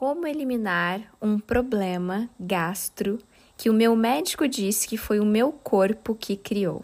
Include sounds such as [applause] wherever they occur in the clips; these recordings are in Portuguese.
Como eliminar um problema gastro que o meu médico disse que foi o meu corpo que criou?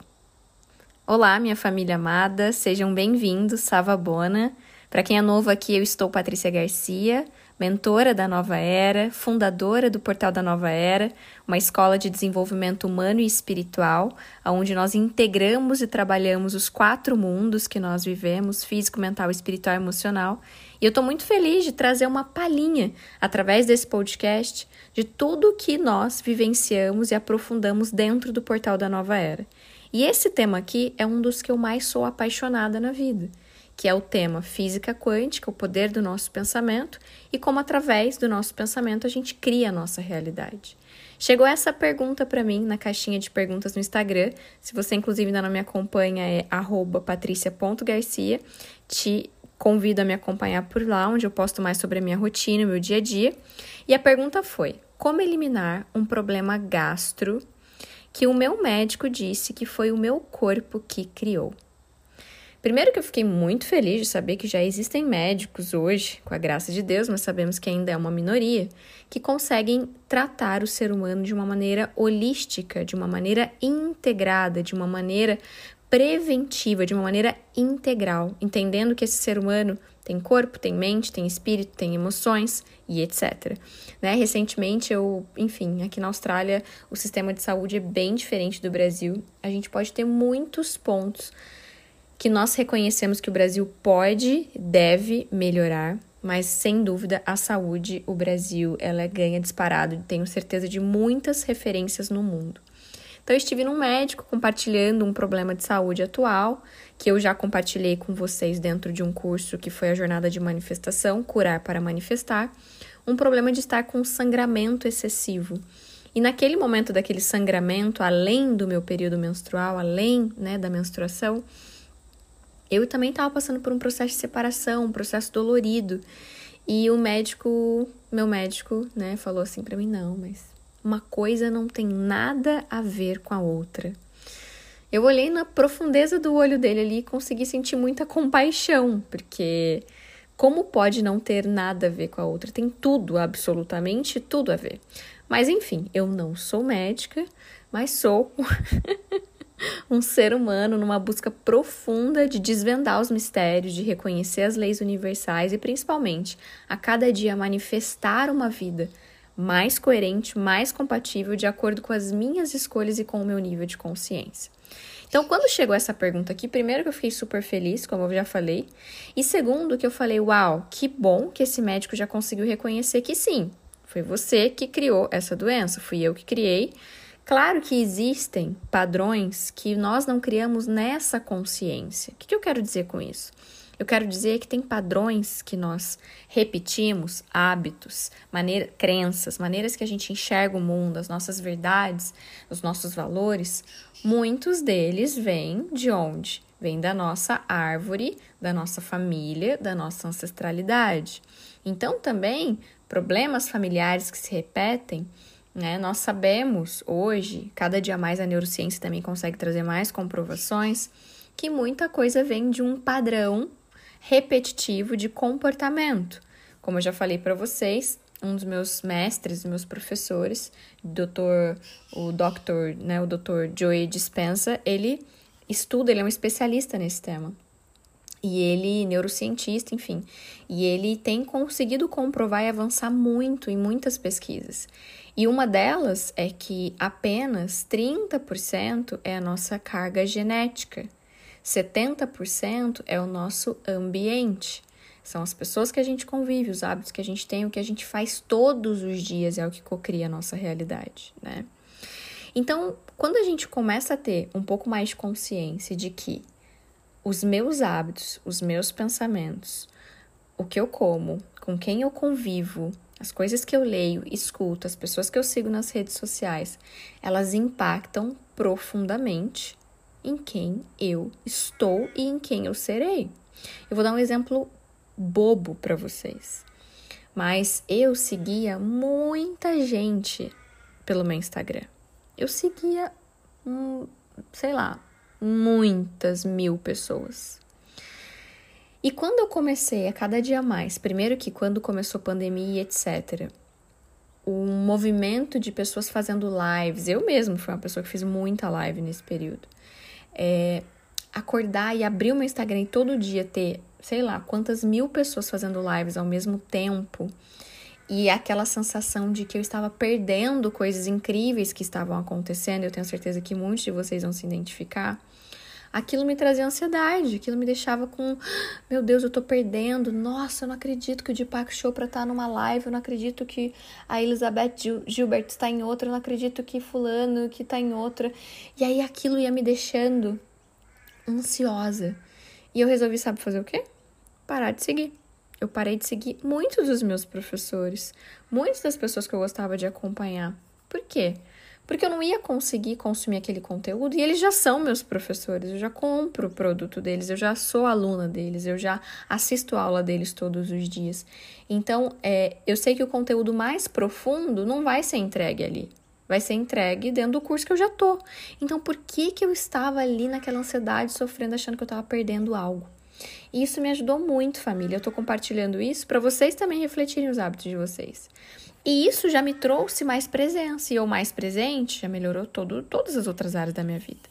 Olá, minha família amada, sejam bem-vindos, Savabona. Para quem é novo aqui, eu estou Patrícia Garcia, mentora da Nova Era, fundadora do Portal da Nova Era, uma escola de desenvolvimento humano e espiritual, onde nós integramos e trabalhamos os quatro mundos que nós vivemos: físico, mental, espiritual e emocional. E eu estou muito feliz de trazer uma palhinha, através desse podcast, de tudo que nós vivenciamos e aprofundamos dentro do Portal da Nova Era. E esse tema aqui é um dos que eu mais sou apaixonada na vida que é o tema física quântica, o poder do nosso pensamento e como através do nosso pensamento a gente cria a nossa realidade. Chegou essa pergunta para mim na caixinha de perguntas no Instagram. Se você inclusive ainda não me acompanha é @patricia.garcia. Te convido a me acompanhar por lá, onde eu posto mais sobre a minha rotina, meu dia a dia. E a pergunta foi: como eliminar um problema gastro que o meu médico disse que foi o meu corpo que criou? Primeiro que eu fiquei muito feliz de saber que já existem médicos hoje, com a graça de Deus, mas sabemos que ainda é uma minoria, que conseguem tratar o ser humano de uma maneira holística, de uma maneira integrada, de uma maneira preventiva, de uma maneira integral, entendendo que esse ser humano tem corpo, tem mente, tem espírito, tem emoções e etc. Né? Recentemente, eu, enfim, aqui na Austrália, o sistema de saúde é bem diferente do Brasil. A gente pode ter muitos pontos que nós reconhecemos que o Brasil pode, deve melhorar, mas sem dúvida a saúde, o Brasil, ela ganha disparado, tenho certeza de muitas referências no mundo. Então, eu estive num médico compartilhando um problema de saúde atual, que eu já compartilhei com vocês dentro de um curso que foi a jornada de manifestação, curar para manifestar, um problema de estar com sangramento excessivo. E naquele momento daquele sangramento, além do meu período menstrual, além né, da menstruação, eu também estava passando por um processo de separação, um processo dolorido. E o médico, meu médico, né, falou assim para mim: não, mas uma coisa não tem nada a ver com a outra. Eu olhei na profundeza do olho dele ali e consegui sentir muita compaixão, porque como pode não ter nada a ver com a outra? Tem tudo, absolutamente tudo a ver. Mas enfim, eu não sou médica, mas sou [laughs] [laughs] um ser humano numa busca profunda de desvendar os mistérios, de reconhecer as leis universais e, principalmente, a cada dia manifestar uma vida mais coerente, mais compatível, de acordo com as minhas escolhas e com o meu nível de consciência. Então, quando chegou essa pergunta aqui, primeiro que eu fiquei super feliz, como eu já falei, e segundo que eu falei, uau, que bom que esse médico já conseguiu reconhecer que sim, foi você que criou essa doença, fui eu que criei, Claro que existem padrões que nós não criamos nessa consciência. O que, eu quero dizer com isso? Eu quero dizer que tem padrões que nós repetimos, hábitos, maneira, crenças, maneiras que a gente enxerga o mundo, as nossas verdades, os nossos valores. Muitos deles vêm de onde? Vêm da nossa árvore, da nossa família, da nossa ancestralidade. Então, também, problemas familiares que se repetem né? Nós sabemos hoje, cada dia mais a neurociência também consegue trazer mais comprovações, que muita coisa vem de um padrão repetitivo de comportamento. Como eu já falei para vocês, um dos meus mestres, meus professores, doutor, o Dr. Né, o Dr. Joey Dispensa, ele estuda, ele é um especialista nesse tema. E ele, neurocientista, enfim, e ele tem conseguido comprovar e avançar muito em muitas pesquisas. E uma delas é que apenas 30% é a nossa carga genética, 70% é o nosso ambiente. São as pessoas que a gente convive, os hábitos que a gente tem, o que a gente faz todos os dias é o que cocria a nossa realidade, né? Então, quando a gente começa a ter um pouco mais de consciência de que os meus hábitos, os meus pensamentos, o que eu como, com quem eu convivo, as coisas que eu leio, escuto, as pessoas que eu sigo nas redes sociais, elas impactam profundamente em quem eu estou e em quem eu serei. Eu vou dar um exemplo bobo para vocês. Mas eu seguia muita gente pelo meu Instagram. Eu seguia, hum, sei lá, muitas mil pessoas. E quando eu comecei a cada dia mais, primeiro que quando começou a pandemia, etc., um movimento de pessoas fazendo lives, eu mesmo fui uma pessoa que fiz muita live nesse período. É, acordar e abrir o meu Instagram e todo dia ter, sei lá, quantas mil pessoas fazendo lives ao mesmo tempo e aquela sensação de que eu estava perdendo coisas incríveis que estavam acontecendo, eu tenho certeza que muitos de vocês vão se identificar. Aquilo me trazia ansiedade, aquilo me deixava com, meu Deus, eu tô perdendo. Nossa, eu não acredito que o Deepak Chopra tá numa live, eu não acredito que a Elizabeth Gilbert está em outra, eu não acredito que fulano que tá em outra. E aí aquilo ia me deixando ansiosa. E eu resolvi, sabe fazer o quê? Parar de seguir eu parei de seguir muitos dos meus professores, muitas das pessoas que eu gostava de acompanhar. Por quê? Porque eu não ia conseguir consumir aquele conteúdo e eles já são meus professores, eu já compro o produto deles, eu já sou aluna deles, eu já assisto a aula deles todos os dias. Então, é, eu sei que o conteúdo mais profundo não vai ser entregue ali, vai ser entregue dentro do curso que eu já tô. Então, por que, que eu estava ali naquela ansiedade, sofrendo, achando que eu estava perdendo algo? E isso me ajudou muito, família. Eu tô compartilhando isso para vocês também refletirem os hábitos de vocês. E isso já me trouxe mais presença. E eu mais presente já melhorou todo, todas as outras áreas da minha vida.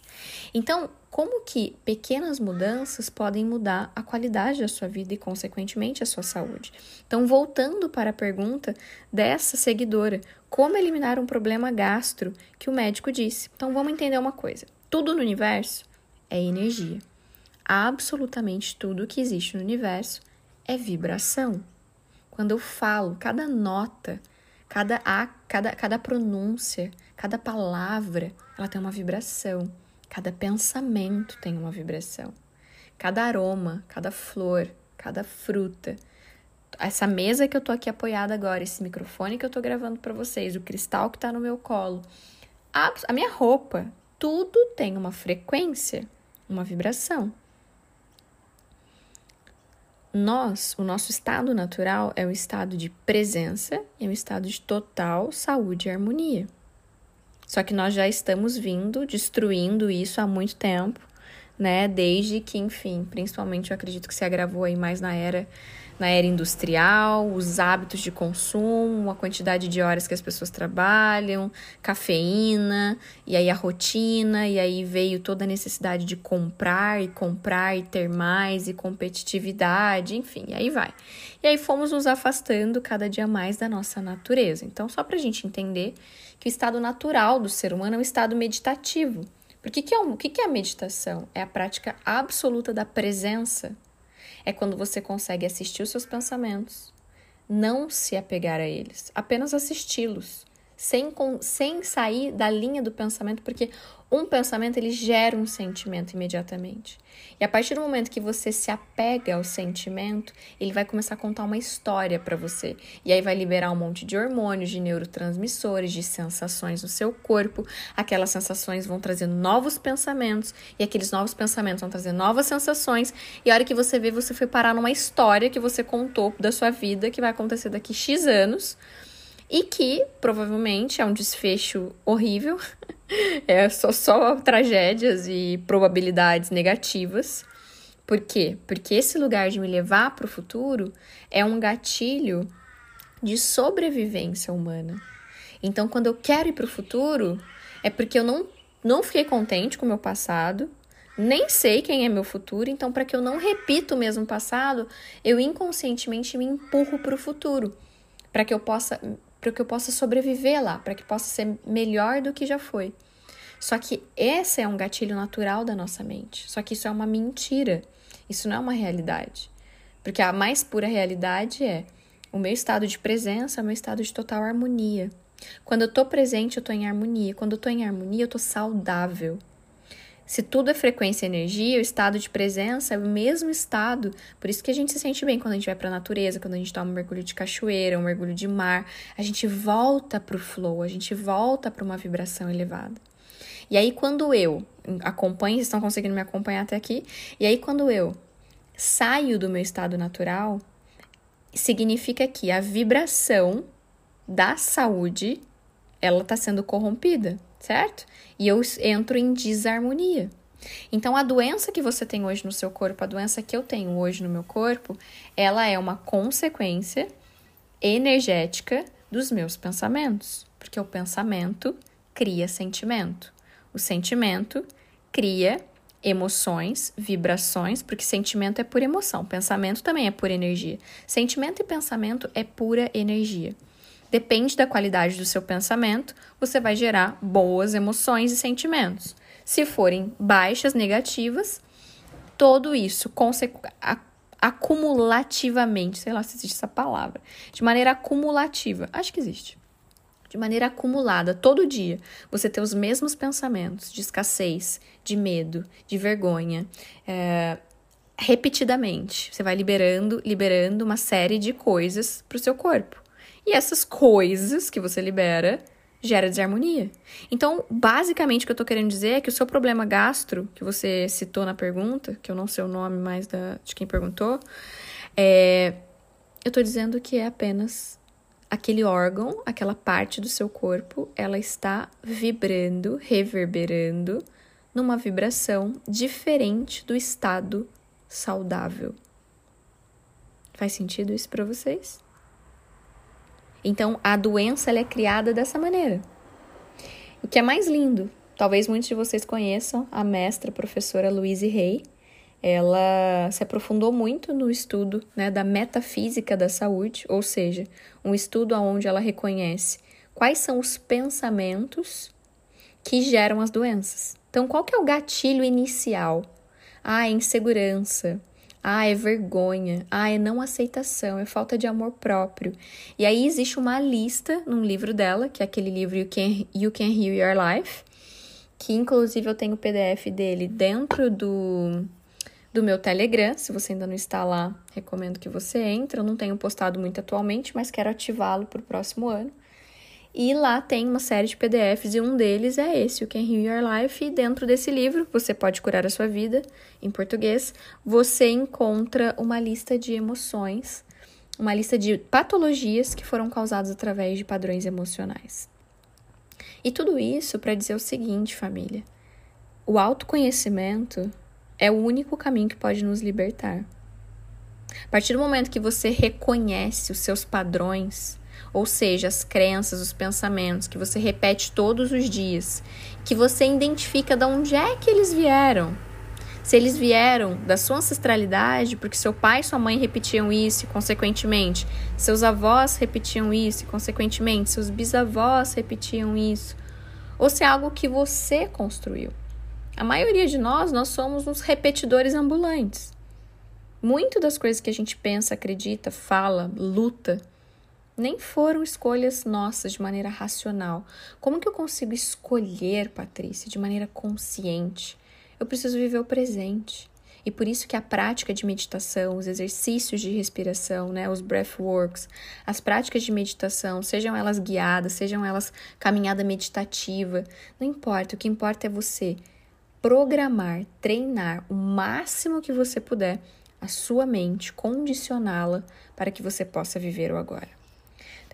Então, como que pequenas mudanças podem mudar a qualidade da sua vida e, consequentemente, a sua saúde? Então, voltando para a pergunta dessa seguidora, como eliminar um problema gastro que o médico disse? Então, vamos entender uma coisa: tudo no universo é energia absolutamente tudo que existe no universo é vibração. Quando eu falo, cada nota, cada a, cada, cada pronúncia, cada palavra, ela tem uma vibração. Cada pensamento tem uma vibração. Cada aroma, cada flor, cada fruta, essa mesa que eu tô aqui apoiada agora, esse microfone que eu tô gravando para vocês, o cristal que tá no meu colo, a, a minha roupa, tudo tem uma frequência, uma vibração. Nós, o nosso estado natural é um estado de presença e um estado de total saúde e harmonia. Só que nós já estamos vindo destruindo isso há muito tempo, né? Desde que, enfim, principalmente eu acredito que se agravou aí mais na era na era industrial, os hábitos de consumo, a quantidade de horas que as pessoas trabalham, cafeína, e aí a rotina, e aí veio toda a necessidade de comprar e comprar e ter mais e competitividade, enfim, e aí vai. E aí fomos nos afastando cada dia mais da nossa natureza. Então, só para a gente entender que o estado natural do ser humano é um estado meditativo. Porque que é, o que é a meditação? É a prática absoluta da presença é quando você consegue assistir os seus pensamentos, não se apegar a eles, apenas assisti-los, sem, sem sair da linha do pensamento, porque um pensamento ele gera um sentimento imediatamente. E a partir do momento que você se apega ao sentimento, ele vai começar a contar uma história para você. E aí vai liberar um monte de hormônios, de neurotransmissores, de sensações no seu corpo. Aquelas sensações vão trazer novos pensamentos, e aqueles novos pensamentos vão trazer novas sensações. E a hora que você vê, você foi parar numa história que você contou da sua vida que vai acontecer daqui X anos e que provavelmente é um desfecho horrível, [laughs] é só, só tragédias e probabilidades negativas. Por quê? Porque esse lugar de me levar para o futuro é um gatilho de sobrevivência humana. Então, quando eu quero ir para o futuro, é porque eu não, não fiquei contente com o meu passado, nem sei quem é meu futuro, então, para que eu não repita o mesmo passado, eu inconscientemente me empurro para o futuro, para que eu possa para que eu possa sobreviver lá, para que possa ser melhor do que já foi. Só que esse é um gatilho natural da nossa mente. Só que isso é uma mentira. Isso não é uma realidade. Porque a mais pura realidade é o meu estado de presença, o meu estado de total harmonia. Quando eu tô presente, eu tô em harmonia. Quando eu tô em harmonia, eu tô saudável. Se tudo é frequência e energia, o estado de presença é o mesmo estado. Por isso que a gente se sente bem quando a gente vai para a natureza, quando a gente toma um mergulho de cachoeira, um mergulho de mar. A gente volta para o flow, a gente volta para uma vibração elevada. E aí, quando eu acompanho, vocês estão conseguindo me acompanhar até aqui, e aí, quando eu saio do meu estado natural, significa que a vibração da saúde ela está sendo corrompida certo? E eu entro em desarmonia. Então, a doença que você tem hoje no seu corpo, a doença que eu tenho hoje no meu corpo, ela é uma consequência energética dos meus pensamentos, porque o pensamento cria sentimento, o sentimento cria emoções, vibrações, porque sentimento é pura emoção, pensamento também é pura energia. Sentimento e pensamento é pura energia. Depende da qualidade do seu pensamento, você vai gerar boas emoções e sentimentos. Se forem baixas, negativas, todo isso acumulativamente, sei lá se existe essa palavra, de maneira acumulativa, acho que existe. De maneira acumulada, todo dia, você ter os mesmos pensamentos de escassez, de medo, de vergonha, é, repetidamente. Você vai liberando, liberando uma série de coisas para o seu corpo. E essas coisas que você libera gera desarmonia. Então, basicamente, o que eu tô querendo dizer é que o seu problema gastro, que você citou na pergunta, que eu não sei o nome mais da, de quem perguntou, é, eu tô dizendo que é apenas aquele órgão, aquela parte do seu corpo, ela está vibrando, reverberando numa vibração diferente do estado saudável. Faz sentido isso para vocês? Então, a doença é criada dessa maneira. O que é mais lindo, talvez muitos de vocês conheçam a mestra professora Louise Hay. Ela se aprofundou muito no estudo né, da metafísica da saúde, ou seja, um estudo onde ela reconhece quais são os pensamentos que geram as doenças. Então, qual que é o gatilho inicial? Ah, é insegurança, ah, é vergonha. Ah, é não aceitação, é falta de amor próprio. E aí existe uma lista num livro dela, que é aquele livro You Can, you Can Heal Your Life, que inclusive eu tenho o PDF dele dentro do, do meu Telegram. Se você ainda não está lá, recomendo que você entre. Eu não tenho postado muito atualmente, mas quero ativá-lo para o próximo ano. E lá tem uma série de PDFs e um deles é esse, o Can Heal Your Life. E dentro desse livro, Você Pode Curar a Sua Vida, em português, você encontra uma lista de emoções, uma lista de patologias que foram causadas através de padrões emocionais. E tudo isso para dizer o seguinte, família: o autoconhecimento é o único caminho que pode nos libertar. A partir do momento que você reconhece os seus padrões, ou seja, as crenças, os pensamentos que você repete todos os dias, que você identifica de onde é que eles vieram. Se eles vieram da sua ancestralidade, porque seu pai e sua mãe repetiam isso, e, consequentemente, seus avós repetiam isso, e, consequentemente, seus bisavós repetiam isso, ou se é algo que você construiu. A maioria de nós, nós somos uns repetidores ambulantes. Muito das coisas que a gente pensa, acredita, fala, luta, nem foram escolhas nossas de maneira racional. Como que eu consigo escolher, Patrícia, de maneira consciente? Eu preciso viver o presente. E por isso que a prática de meditação, os exercícios de respiração, né, os breathworks, as práticas de meditação, sejam elas guiadas, sejam elas caminhada meditativa, não importa, o que importa é você programar, treinar o máximo que você puder a sua mente, condicioná-la para que você possa viver o agora.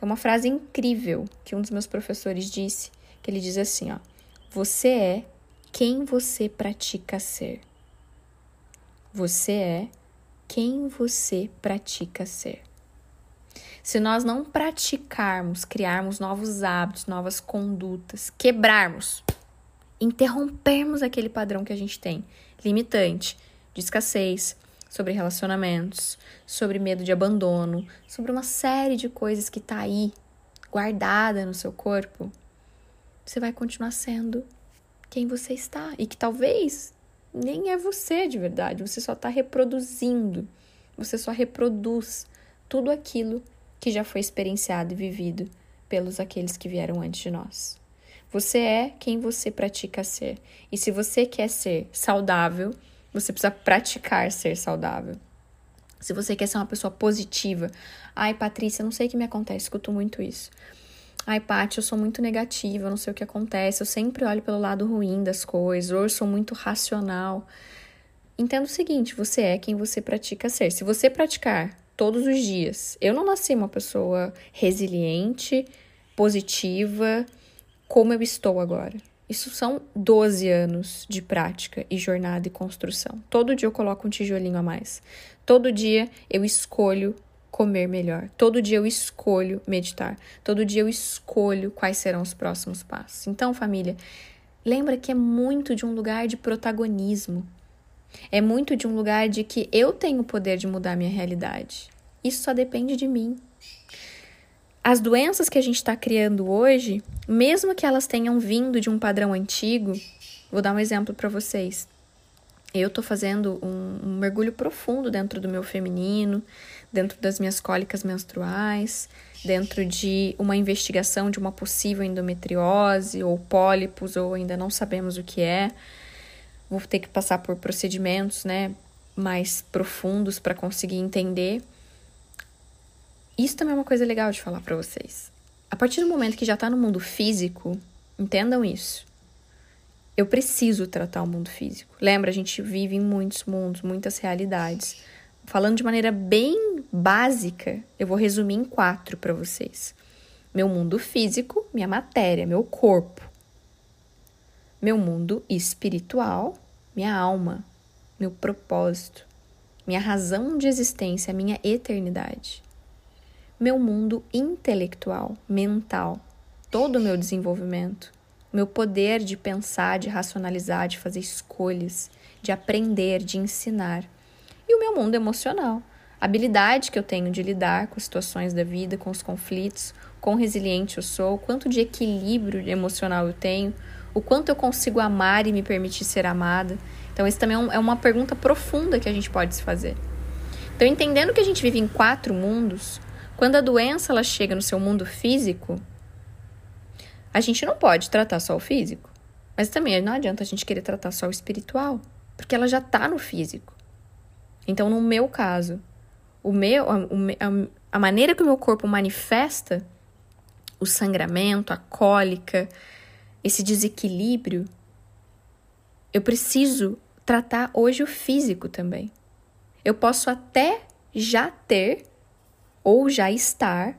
É uma frase incrível que um dos meus professores disse, que ele diz assim, ó: Você é quem você pratica ser. Você é quem você pratica ser. Se nós não praticarmos, criarmos novos hábitos, novas condutas, quebrarmos, interrompermos aquele padrão que a gente tem, limitante, de escassez, sobre relacionamentos, sobre medo de abandono, sobre uma série de coisas que tá aí guardada no seu corpo, você vai continuar sendo quem você está e que talvez nem é você de verdade, você só está reproduzindo, você só reproduz tudo aquilo que já foi experienciado e vivido pelos aqueles que vieram antes de nós. Você é quem você pratica ser. E se você quer ser saudável, você precisa praticar ser saudável. Se você quer ser uma pessoa positiva, ai, Patrícia, não sei o que me acontece, escuto muito isso. Ai, Paty, eu sou muito negativa, não sei o que acontece, eu sempre olho pelo lado ruim das coisas, ou eu sou muito racional. Entenda o seguinte: você é quem você pratica ser. Se você praticar todos os dias, eu não nasci uma pessoa resiliente, positiva, como eu estou agora. Isso são 12 anos de prática e jornada e construção. Todo dia eu coloco um tijolinho a mais. Todo dia eu escolho comer melhor. Todo dia eu escolho meditar. Todo dia eu escolho quais serão os próximos passos. Então, família, lembra que é muito de um lugar de protagonismo. É muito de um lugar de que eu tenho o poder de mudar minha realidade. Isso só depende de mim. As doenças que a gente está criando hoje, mesmo que elas tenham vindo de um padrão antigo, vou dar um exemplo para vocês. Eu estou fazendo um, um, mergulho profundo dentro do meu feminino, dentro das minhas cólicas menstruais, dentro de uma investigação de uma possível endometriose ou pólipos, ou ainda não sabemos o que é. Vou ter que passar por procedimentos né, mais profundos para conseguir entender. Isso também é uma coisa legal de falar para vocês. A partir do momento que já está no mundo físico, entendam isso. Eu preciso tratar o mundo físico. Lembra, a gente vive em muitos mundos, muitas realidades. Falando de maneira bem básica, eu vou resumir em quatro para vocês: meu mundo físico, minha matéria, meu corpo. Meu mundo espiritual, minha alma, meu propósito, minha razão de existência, minha eternidade meu mundo intelectual, mental, todo o meu desenvolvimento, meu poder de pensar, de racionalizar, de fazer escolhas, de aprender, de ensinar, e o meu mundo emocional, habilidade que eu tenho de lidar com as situações da vida, com os conflitos, quão resiliente eu sou, quanto de equilíbrio emocional eu tenho, o quanto eu consigo amar e me permitir ser amada. Então, isso também é, é uma pergunta profunda que a gente pode se fazer. Então, entendendo que a gente vive em quatro mundos, quando a doença ela chega no seu mundo físico, a gente não pode tratar só o físico. Mas também não adianta a gente querer tratar só o espiritual, porque ela já está no físico. Então, no meu caso, o meu, a, a, maneira que o meu corpo manifesta o sangramento, a cólica, esse desequilíbrio, eu preciso tratar hoje o físico também. Eu posso até já ter ou já estar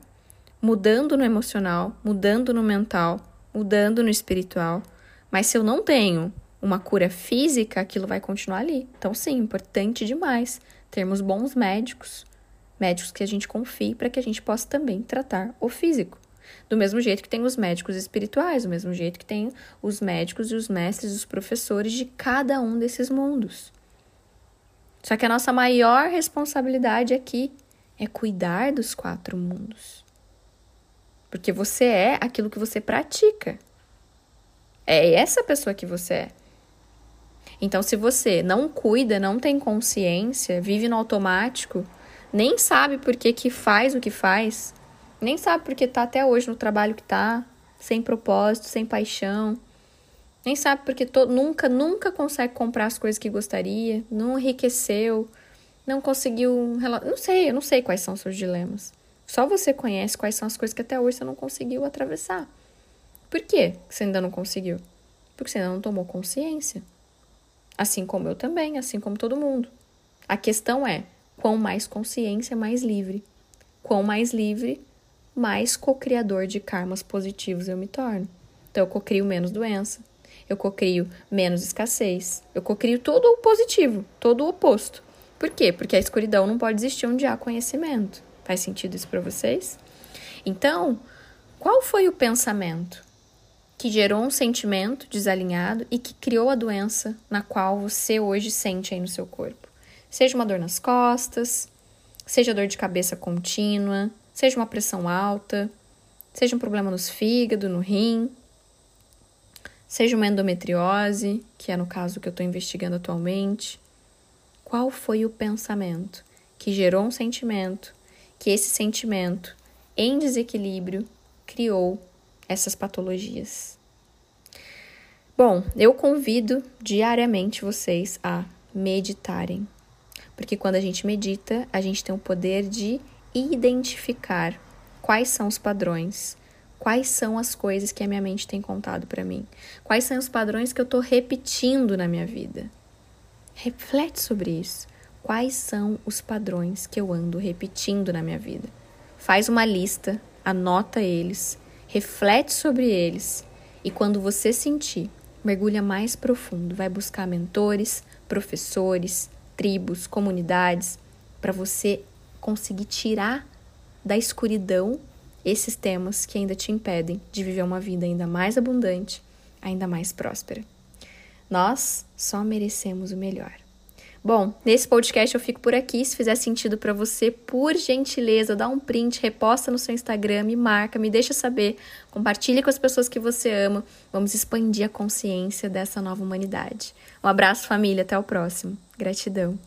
mudando no emocional, mudando no mental, mudando no espiritual. Mas se eu não tenho uma cura física, aquilo vai continuar ali. Então, sim, importante demais termos bons médicos, médicos que a gente confie para que a gente possa também tratar o físico. Do mesmo jeito que tem os médicos espirituais, do mesmo jeito que tem os médicos e os mestres, os professores de cada um desses mundos. Só que a nossa maior responsabilidade aqui é cuidar dos quatro mundos. Porque você é aquilo que você pratica. É essa pessoa que você é. Então, se você não cuida, não tem consciência, vive no automático, nem sabe por que, que faz o que faz, nem sabe por que tá até hoje no trabalho que tá, sem propósito, sem paixão, nem sabe porque to, nunca, nunca consegue comprar as coisas que gostaria, não enriqueceu, não conseguiu. Não sei, eu não sei quais são os seus dilemas. Só você conhece quais são as coisas que até hoje você não conseguiu atravessar. Por que você ainda não conseguiu? Porque você ainda não tomou consciência. Assim como eu também, assim como todo mundo. A questão é: quão mais consciência, mais livre. Quão mais livre, mais co-criador de karmas positivos eu me torno. Então, eu cocrio menos doença, eu cocrio menos escassez, eu cocrio todo o positivo, todo o oposto. Por quê? Porque a escuridão não pode existir onde há conhecimento. Faz sentido isso para vocês? Então, qual foi o pensamento que gerou um sentimento desalinhado e que criou a doença na qual você hoje sente aí no seu corpo? Seja uma dor nas costas, seja dor de cabeça contínua, seja uma pressão alta, seja um problema nos fígado, no rim, seja uma endometriose, que é no caso que eu estou investigando atualmente, qual foi o pensamento que gerou um sentimento, que esse sentimento, em desequilíbrio, criou essas patologias. Bom, eu convido diariamente vocês a meditarem, porque quando a gente medita, a gente tem o poder de identificar quais são os padrões, quais são as coisas que a minha mente tem contado para mim, quais são os padrões que eu estou repetindo na minha vida. Reflete sobre isso. Quais são os padrões que eu ando repetindo na minha vida? Faz uma lista, anota eles, reflete sobre eles e quando você sentir mergulha mais profundo, vai buscar mentores, professores, tribos, comunidades, para você conseguir tirar da escuridão esses temas que ainda te impedem de viver uma vida ainda mais abundante, ainda mais próspera. Nós só merecemos o melhor. Bom, nesse podcast eu fico por aqui. Se fizer sentido para você, por gentileza, dá um print, reposta no seu Instagram, me marca, me deixa saber, compartilhe com as pessoas que você ama. Vamos expandir a consciência dessa nova humanidade. Um abraço, família, até o próximo. Gratidão.